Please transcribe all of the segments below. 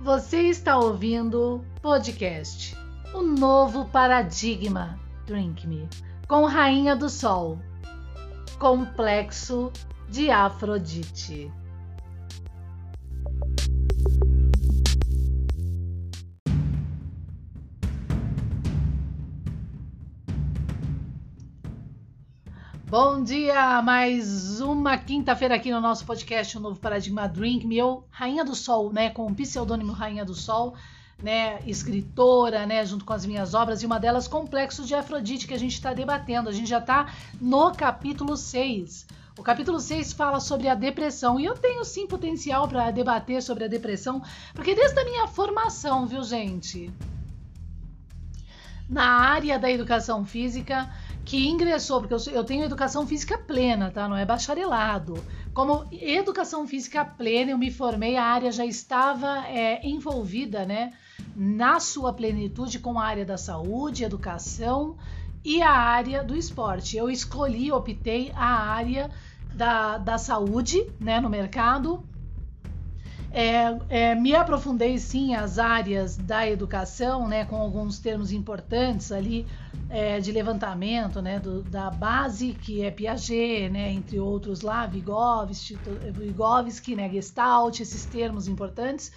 Você está ouvindo podcast O Novo Paradigma Drink Me com Rainha do Sol Complexo de Afrodite. Bom dia! Mais uma quinta-feira aqui no nosso podcast, o novo Paradigma Drink. Meu Rainha do Sol, né? Com o pseudônimo Rainha do Sol, né? Escritora, né? Junto com as minhas obras, e uma delas, Complexo de Afrodite, que a gente está debatendo. A gente já está no capítulo 6. O capítulo 6 fala sobre a depressão e eu tenho sim potencial para debater sobre a depressão, porque desde a minha formação, viu, gente? Na área da educação física, que ingressou, porque eu, eu, tenho educação física plena, tá? Não é bacharelado. Como educação física plena, eu me formei, a área já estava é, envolvida, né? Na sua plenitude com a área da saúde, educação e a área do esporte. Eu escolhi, optei a área da, da saúde, né? No mercado é, é, me aprofundei sim as áreas da educação, né, com alguns termos importantes ali é, de levantamento, né, do, da base que é Piaget, né, entre outros lá, Vygotsky, Vygotsky, né, Gestalt, esses termos importantes.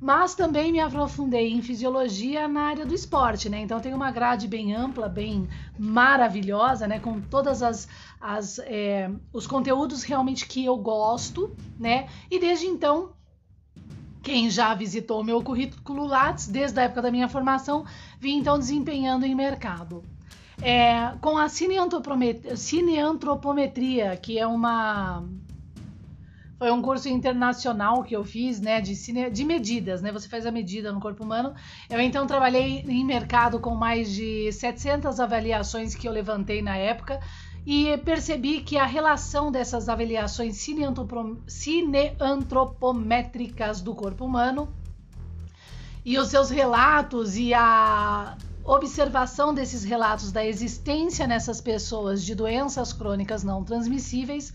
Mas também me aprofundei em fisiologia na área do esporte, né? Então tem uma grade bem ampla, bem maravilhosa, né? Com todas as, as é, os conteúdos realmente que eu gosto, né? E desde então quem já visitou meu currículo Lattes desde a época da minha formação, vim então desempenhando em mercado. É, com a cineantropometria, que é uma foi um curso internacional que eu fiz, né, de, cine, de medidas, né? Você faz a medida no corpo humano. Eu então trabalhei em mercado com mais de 700 avaliações que eu levantei na época e percebi que a relação dessas avaliações cineantropométricas do corpo humano e os seus relatos e a observação desses relatos da existência nessas pessoas de doenças crônicas não transmissíveis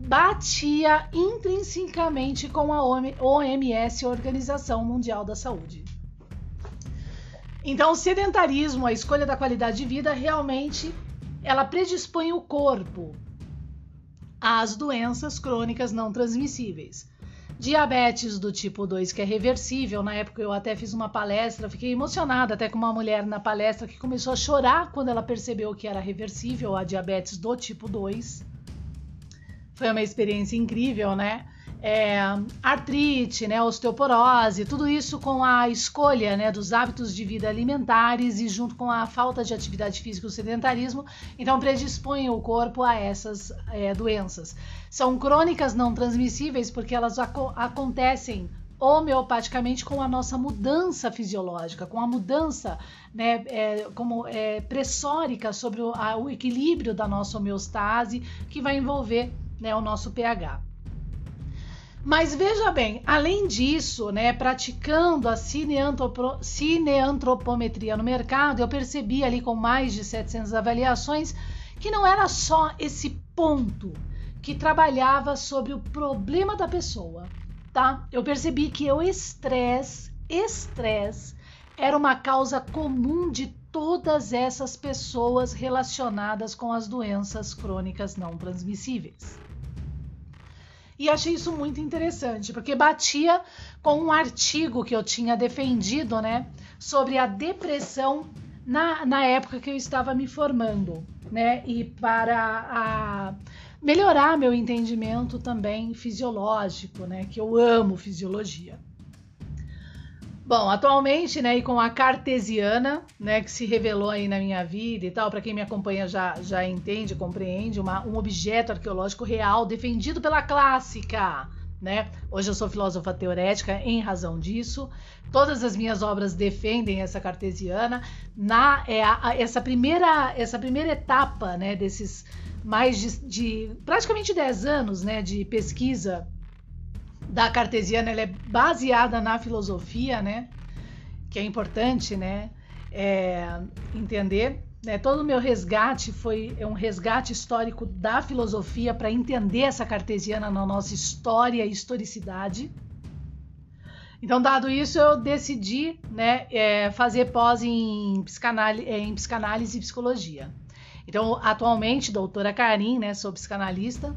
batia intrinsecamente com a OMS, Organização Mundial da Saúde. Então, o sedentarismo, a escolha da qualidade de vida, realmente ela predispõe o corpo às doenças crônicas não transmissíveis. Diabetes do tipo 2, que é reversível. Na época eu até fiz uma palestra, fiquei emocionada até com uma mulher na palestra que começou a chorar quando ela percebeu que era reversível a diabetes do tipo 2. Foi uma experiência incrível, né? É, artrite, né, osteoporose, tudo isso com a escolha né, dos hábitos de vida alimentares e junto com a falta de atividade física e o sedentarismo, então predispõe o corpo a essas é, doenças. São crônicas não transmissíveis porque elas ac acontecem homeopaticamente com a nossa mudança fisiológica, com a mudança né, é, como é, pressórica sobre o, a, o equilíbrio da nossa homeostase, que vai envolver né, o nosso pH. Mas veja bem, além disso, né, praticando a cineantropometria no mercado, eu percebi ali com mais de 700 avaliações que não era só esse ponto que trabalhava sobre o problema da pessoa, tá? Eu percebi que o estresse, estresse era uma causa comum de todas essas pessoas relacionadas com as doenças crônicas não transmissíveis. E achei isso muito interessante, porque batia com um artigo que eu tinha defendido, né, sobre a depressão na, na época que eu estava me formando, né, e para a, melhorar meu entendimento também fisiológico, né, que eu amo fisiologia. Bom, atualmente, né, e com a cartesiana, né, que se revelou aí na minha vida e tal, para quem me acompanha já, já entende, compreende, uma, um objeto arqueológico real defendido pela clássica, né? Hoje eu sou filósofa teorética em razão disso. Todas as minhas obras defendem essa cartesiana. Na é a, essa primeira essa primeira etapa, né, desses mais de, de praticamente 10 anos, né, de pesquisa da cartesiana ela é baseada na filosofia, né? Que é importante, né? É, entender. Né? Todo o meu resgate foi é um resgate histórico da filosofia para entender essa cartesiana na nossa história e historicidade. Então, dado isso, eu decidi né, é, fazer pós em psicanálise, é, em psicanálise e psicologia. Então, atualmente, doutora Karim, né, sou psicanalista.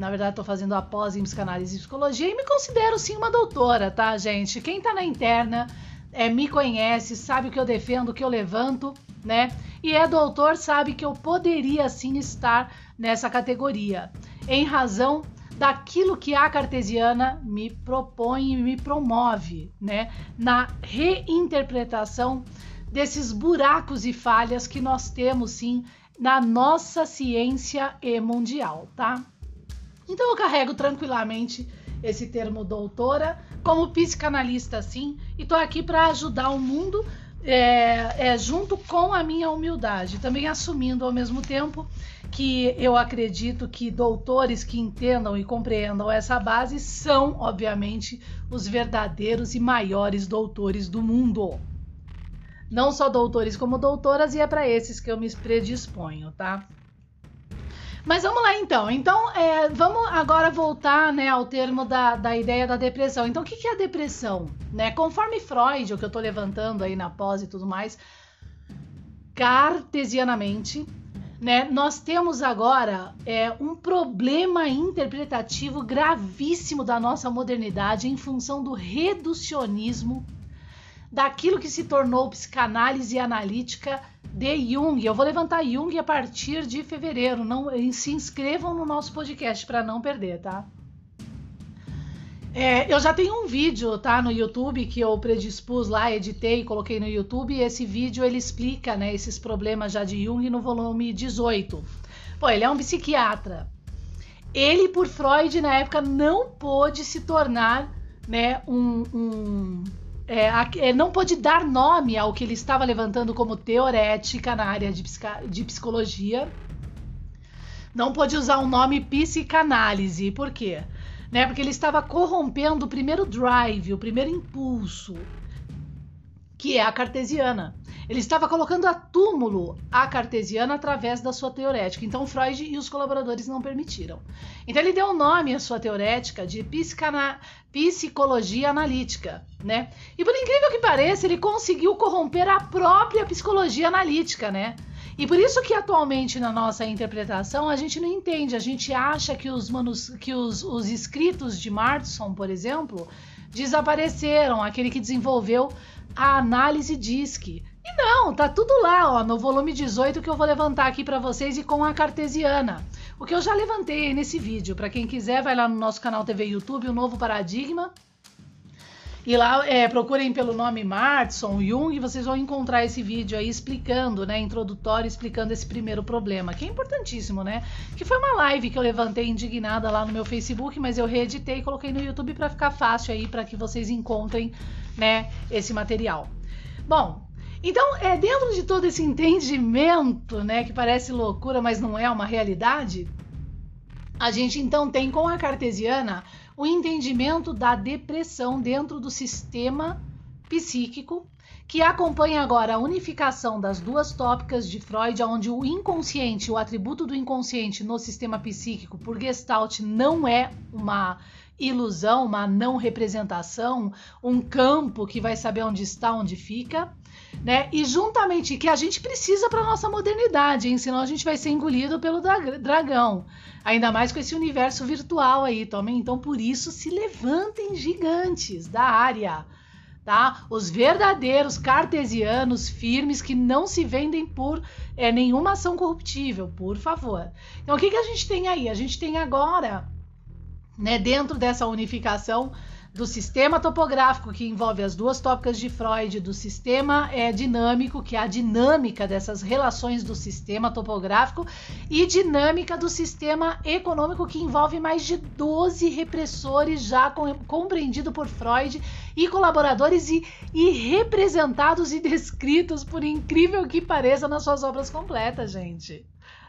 Na verdade, estou fazendo a pós em psicanálise e psicologia e me considero sim uma doutora, tá, gente? Quem está na interna é, me conhece, sabe o que eu defendo, o que eu levanto, né? E é doutor, sabe que eu poderia sim estar nessa categoria, em razão daquilo que a cartesiana me propõe e me promove, né? Na reinterpretação desses buracos e falhas que nós temos sim na nossa ciência e mundial, tá? Então eu carrego tranquilamente esse termo doutora como psicanalista sim e tô aqui para ajudar o mundo é, é, junto com a minha humildade, também assumindo ao mesmo tempo que eu acredito que doutores que entendam e compreendam essa base são, obviamente, os verdadeiros e maiores doutores do mundo. Não só doutores como doutoras, e é para esses que eu me predisponho, tá? Mas vamos lá então. Então, é, vamos agora voltar né, ao termo da, da ideia da depressão. Então, o que, que é a depressão? Né? Conforme Freud, o que eu estou levantando aí na pós e tudo mais, cartesianamente, né, nós temos agora é, um problema interpretativo gravíssimo da nossa modernidade em função do reducionismo daquilo que se tornou psicanálise analítica de Jung. Eu vou levantar Jung a partir de fevereiro. Não se inscrevam no nosso podcast para não perder, tá? É, eu já tenho um vídeo, tá, no YouTube que eu predispus lá, editei, coloquei no YouTube. E esse vídeo ele explica, né, esses problemas já de Jung no volume 18. Pô, ele é um psiquiatra. Ele, por Freud, na época, não pôde se tornar, né, um, um é, é, não pôde dar nome ao que ele estava levantando como teorética na área de, de psicologia. Não pôde usar o nome psicanálise. Por quê? Né? Porque ele estava corrompendo o primeiro drive, o primeiro impulso, que é a cartesiana. Ele estava colocando a túmulo a cartesiana através da sua teorética. Então Freud e os colaboradores não permitiram. Então ele deu o nome à sua teorética de psicana... psicologia analítica, né? E por incrível que pareça, ele conseguiu corromper a própria psicologia analítica, né? E por isso que atualmente na nossa interpretação a gente não entende, a gente acha que os, manus, que os, os escritos de Martson, por exemplo, desapareceram, aquele que desenvolveu a análise DISC. E não, tá tudo lá, ó, no volume 18 que eu vou levantar aqui para vocês e com a cartesiana. O que eu já levantei nesse vídeo, para quem quiser, vai lá no nosso canal TV YouTube, o Novo Paradigma. E lá é, procurem pelo nome Martson, Jung, e vocês vão encontrar esse vídeo aí explicando, né, introdutório, explicando esse primeiro problema, que é importantíssimo, né? Que foi uma live que eu levantei indignada lá no meu Facebook, mas eu reeditei e coloquei no YouTube para ficar fácil aí para que vocês encontrem, né, esse material. Bom, então, é dentro de todo esse entendimento, né, que parece loucura, mas não é uma realidade, a gente então tem com a cartesiana o entendimento da depressão dentro do sistema psíquico, que acompanha agora a unificação das duas tópicas de Freud, onde o inconsciente, o atributo do inconsciente no sistema psíquico por Gestalt não é uma ilusão, uma não representação, um campo que vai saber onde está, onde fica, né? E juntamente que a gente precisa para nossa modernidade, hein? senão a gente vai ser engolido pelo dragão. Ainda mais com esse universo virtual aí também. Então, por isso, se levantem gigantes da área. Tá? Os verdadeiros cartesianos firmes que não se vendem por é, nenhuma ação corruptível, por favor. Então, o que, que a gente tem aí? A gente tem agora, né, dentro dessa unificação, do sistema topográfico, que envolve as duas tópicas de Freud, do sistema é, dinâmico, que é a dinâmica dessas relações do sistema topográfico, e dinâmica do sistema econômico, que envolve mais de 12 repressores já com, compreendido por Freud e colaboradores e, e representados e descritos, por incrível que pareça, nas suas obras completas, gente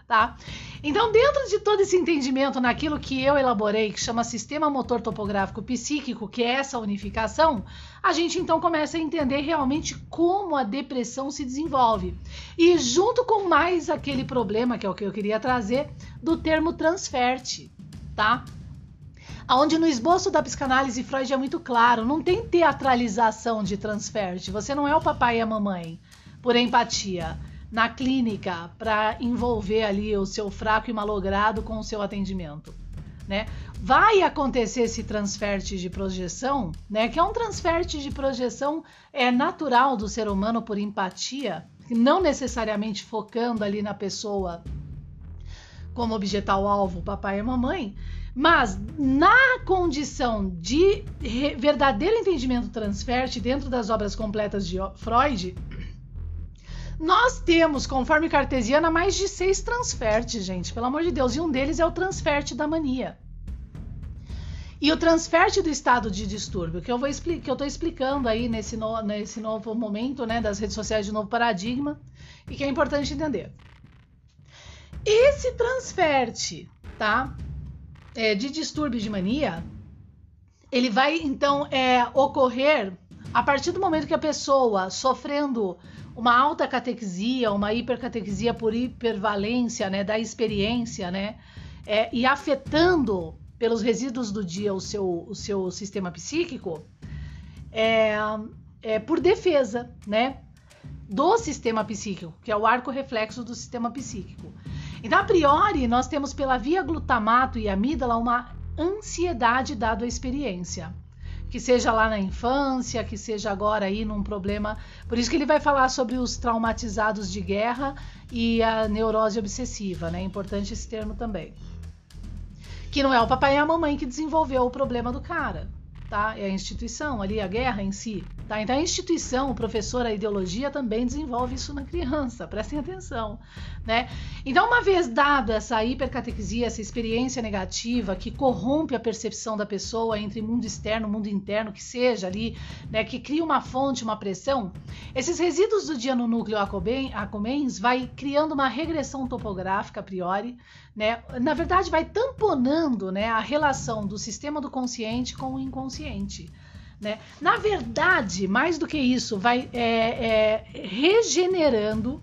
tá? Então, dentro de todo esse entendimento naquilo que eu elaborei, que chama sistema motor topográfico psíquico, que é essa unificação, a gente então começa a entender realmente como a depressão se desenvolve. E junto com mais aquele problema, que é o que eu queria trazer, do termo transferte, tá? Onde no esboço da psicanálise Freud é muito claro, não tem teatralização de transferte. Você não é o papai e a mamãe por empatia na clínica para envolver ali o seu fraco e malogrado com o seu atendimento, né? Vai acontecer esse transferte de projeção, né? Que é um transferte de projeção é natural do ser humano por empatia, não necessariamente focando ali na pessoa como objetal alvo, papai e mamãe, mas na condição de verdadeiro entendimento transferte dentro das obras completas de Freud, nós temos, conforme cartesiana, mais de seis transfertes, gente, pelo amor de Deus, e um deles é o transferte da mania. E o transferte do estado de distúrbio, que eu vou que eu estou explicando aí nesse, no, nesse novo momento, né, das redes sociais de novo paradigma, e que é importante entender. Esse transferte, tá? é, de distúrbio de mania, ele vai então é, ocorrer a partir do momento que a pessoa sofrendo uma alta catequisia, uma hipercatequisia por hipervalência né, da experiência, né, é, e afetando pelos resíduos do dia o seu, o seu sistema psíquico, é, é por defesa, né, do sistema psíquico, que é o arco reflexo do sistema psíquico. Então, a priori, nós temos pela via glutamato e amígdala uma ansiedade dada à experiência. Que seja lá na infância, que seja agora aí num problema. Por isso que ele vai falar sobre os traumatizados de guerra e a neurose obsessiva, né? É importante esse termo também. Que não é o papai e a mamãe que desenvolveu o problema do cara tá? É a instituição ali, a guerra em si, tá? Então a instituição, o professor, a ideologia também desenvolve isso na criança, prestem atenção, né? Então, uma vez dado essa hipercatequisia, essa experiência negativa que corrompe a percepção da pessoa entre mundo externo, mundo interno, que seja ali, né, que cria uma fonte, uma pressão, esses resíduos do dia no núcleo acomens vai criando uma regressão topográfica a priori, né? Na verdade, vai tamponando, né, a relação do sistema do consciente com o inconsciente. Né? Na verdade, mais do que isso, vai é, é, regenerando,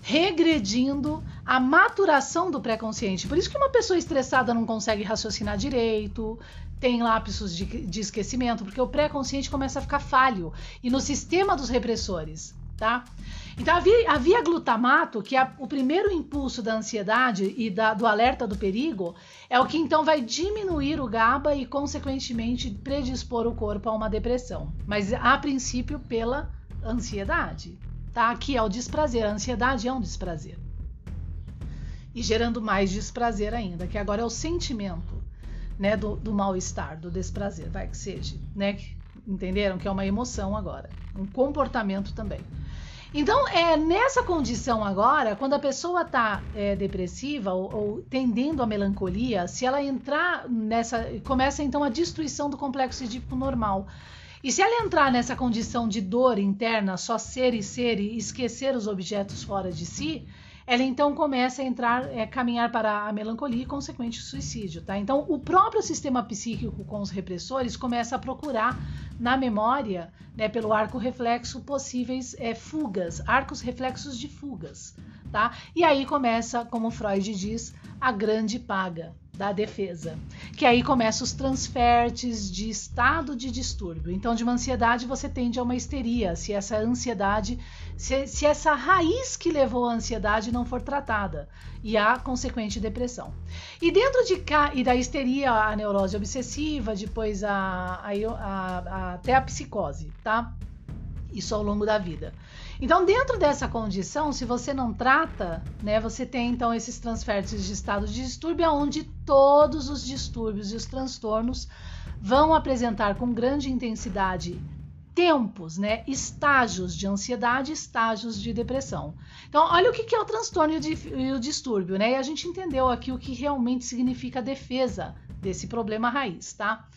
regredindo a maturação do pré-consciente. Por isso que uma pessoa estressada não consegue raciocinar direito, tem lapsos de, de esquecimento, porque o pré-consciente começa a ficar falho. E no sistema dos repressores, tá? Então, a via, a via glutamato, que é o primeiro impulso da ansiedade e da, do alerta do perigo, é o que então vai diminuir o GABA e, consequentemente, predispor o corpo a uma depressão. Mas, a princípio, pela ansiedade, tá? Que é o desprazer. A ansiedade é um desprazer. E gerando mais desprazer ainda, que agora é o sentimento né, do, do mal-estar, do desprazer, vai que seja, né? Entenderam? Que é uma emoção agora, um comportamento também. Então, é nessa condição agora, quando a pessoa está é, depressiva ou, ou, tendendo à melancolia, se ela entrar nessa, começa então a destruição do complexo edípico normal. E se ela entrar nessa condição de dor interna, só ser e ser e esquecer os objetos fora de si, ela então começa a entrar, é, caminhar para a melancolia e, consequente, o suicídio. Tá? Então, o próprio sistema psíquico com os repressores começa a procurar na memória, né, pelo arco reflexo, possíveis é, fugas, arcos reflexos de fugas. Tá? E aí começa, como Freud diz, a grande paga da defesa, que aí começam os transfertes de estado de distúrbio. Então, de uma ansiedade você tende a uma histeria, se essa ansiedade, se, se essa raiz que levou à ansiedade não for tratada, e a consequente depressão. E dentro de cá, e da histeria, a neurose obsessiva, depois a, a, a, até a psicose, tá? Isso ao longo da vida. Então, dentro dessa condição, se você não trata, né, você tem então esses transfertes de estado de distúrbio, onde todos os distúrbios e os transtornos vão apresentar com grande intensidade tempos, né, estágios de ansiedade, estágios de depressão. Então, olha o que é o transtorno e o distúrbio, né? E a gente entendeu aqui o que realmente significa a defesa desse problema raiz, tá?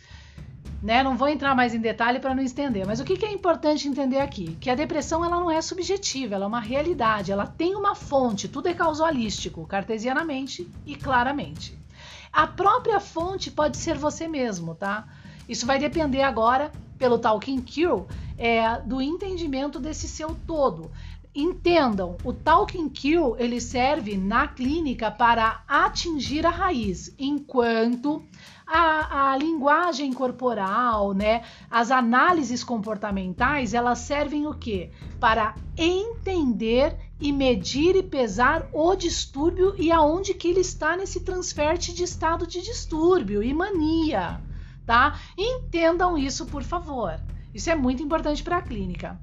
Né? Não vou entrar mais em detalhe para não estender, mas o que, que é importante entender aqui? Que a depressão ela não é subjetiva, ela é uma realidade, ela tem uma fonte, tudo é causalístico, cartesianamente e claramente. A própria fonte pode ser você mesmo, tá? Isso vai depender agora, pelo Talking Cure, é, do entendimento desse seu todo. entendam, o Talking Kill ele serve na clínica para atingir a raiz, enquanto a, a, linguagem corporal, né, as análises comportamentais, elas servem o quê? Para entender e medir e pesar o distúrbio e aonde que ele está nesse transferte de estado de distúrbio e mania, tá? Entendam isso, por favor. Isso é muito importante para a clínica.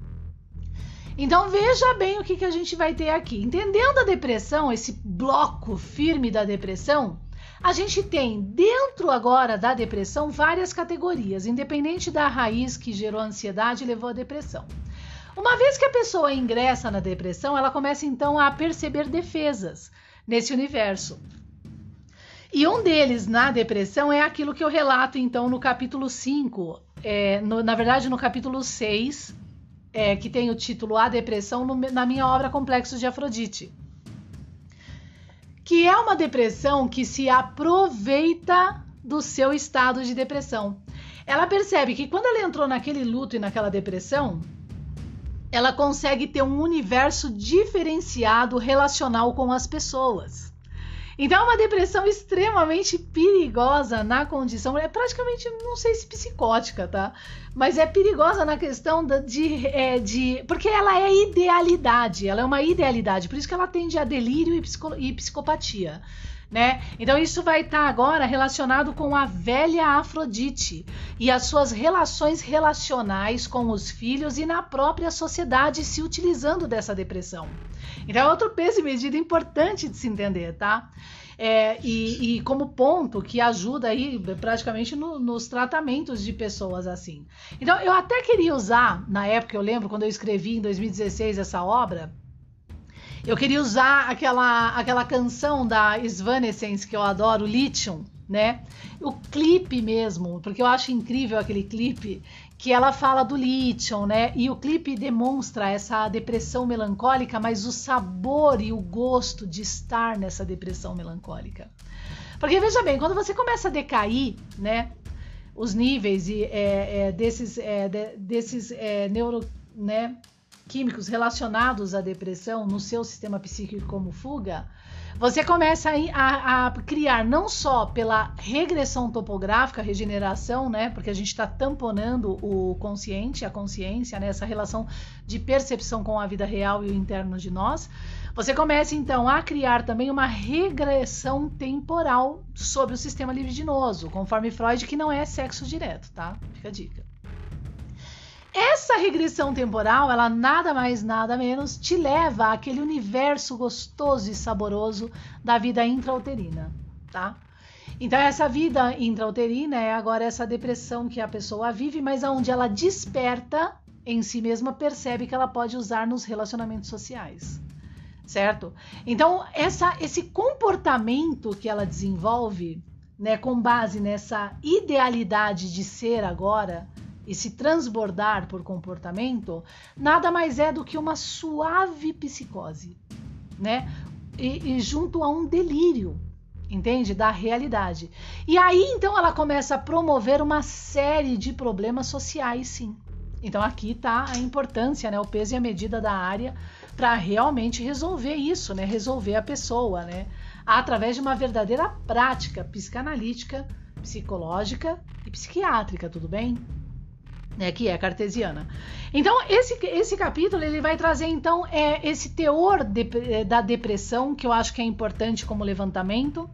Então veja bem o que, que a gente vai ter aqui. Entendendo a depressão, esse bloco firme da depressão, a gente tem dentro agora da depressão várias categorias, independente da raiz que gerou a ansiedade e levou à depressão. Uma vez que a pessoa ingressa na depressão, ela começa então a perceber defesas nesse universo. E um deles na depressão é aquilo que eu relato então no capítulo 5, é, na verdade no capítulo 6, é, que tem o título A Depressão, no, na minha obra Complexos de Afrodite. Que é uma depressão que se aproveita do seu estado de depressão. Ela percebe que quando ela entrou naquele luto e naquela depressão, ela consegue ter um universo diferenciado relacional com as pessoas. Então, é uma depressão extremamente perigosa na condição, é praticamente, não sei se psicótica, tá? Mas é perigosa na questão de, é, de. Porque ela é idealidade, ela é uma idealidade, por isso que ela tende a delírio e, psico, e psicopatia. Né? Então isso vai estar tá agora relacionado com a velha Afrodite e as suas relações relacionais com os filhos e na própria sociedade se utilizando dessa depressão. Então é outro peso e medida importante de se entender, tá? É, e, e, como ponto que ajuda aí praticamente no, nos tratamentos de pessoas assim. Então eu até queria usar, na época eu lembro quando eu escrevi em 2016 essa obra, eu queria usar aquela, aquela canção da Svanescence que eu adoro, Lithium, né? O clipe mesmo, porque eu acho incrível aquele clipe que ela fala do lítio, né? E o clipe demonstra essa depressão melancólica, mas o sabor e o gosto de estar nessa depressão melancólica. Porque veja bem, quando você começa a decair, né? Os níveis e, é, é, desses, é, de, desses é, neuro, né, químicos relacionados à depressão no seu sistema psíquico como fuga, você começa a, a, criar não só pela regressão topográfica, regeneração, né? Porque a gente está tamponando o consciente, a consciência, né? Essa relação de percepção com a vida real e o interno de nós. Você começa então a criar também uma regressão temporal sobre o sistema libidinoso, conforme Freud, que não é sexo direto, tá? Fica a dica. Essa regressão temporal, ela nada mais, nada menos te leva àquele universo gostoso e saboroso da vida intrauterina, tá? Então essa vida intrauterina é agora essa depressão que a pessoa vive, mas aonde ela desperta em si mesma, percebe que ela pode usar nos relacionamentos sociais. Certo? Então, essa, esse comportamento que ela desenvolve, né, com base nessa idealidade de ser agora, e se transbordar por comportamento, nada mais é do que uma suave psicose, né? E, e, junto a um delírio, entende? Da realidade. E aí então ela começa a promover uma série de problemas sociais, sim. Então aqui está a importância, né? O peso e a medida da área para realmente resolver isso, né? Resolver a pessoa, né? Através de uma verdadeira prática psicanalítica, psicológica e psiquiátrica, tudo bem? Né, que é cartesiana. Então esse, esse capítulo ele vai trazer então é, esse teor de, é, da depressão que eu acho que é importante como levantamento.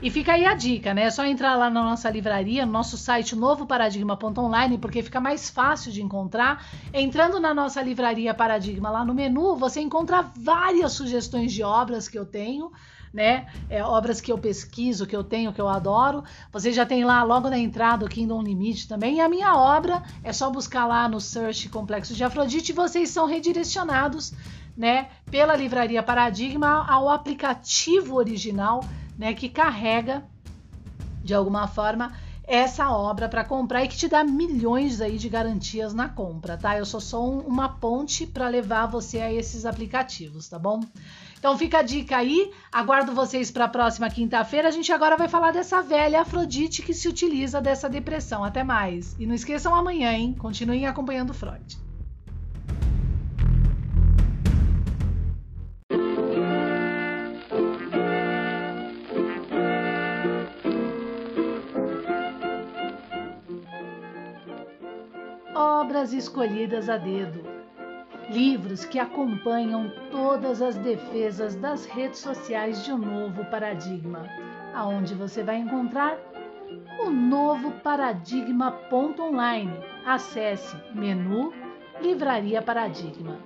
E fica aí a dica, né? É só entrar lá na nossa livraria, no nosso site novoparadigma.online, porque fica mais fácil de encontrar. Entrando na nossa livraria Paradigma lá no menu, você encontra várias sugestões de obras que eu tenho né? É, obras que eu pesquiso, que eu tenho, que eu adoro. Você já tem lá logo na entrada o Kingdom Limite também. E a minha obra é só buscar lá no Search Complexo de Afrodite e vocês são redirecionados, né? Pela Livraria Paradigma ao aplicativo original, né? Que carrega de alguma forma essa obra para comprar e que te dá milhões aí de garantias na compra, tá? Eu sou só um, uma ponte para levar você a esses aplicativos, tá bom? Então fica a dica aí, aguardo vocês para a próxima quinta-feira. A gente agora vai falar dessa velha Afrodite que se utiliza dessa depressão. Até mais. E não esqueçam amanhã, hein? Continuem acompanhando Freud. Obras escolhidas a dedo livros que acompanham todas as defesas das redes sociais de um novo paradigma, aonde você vai encontrar o novo paradigma.online. Acesse menu Livraria Paradigma.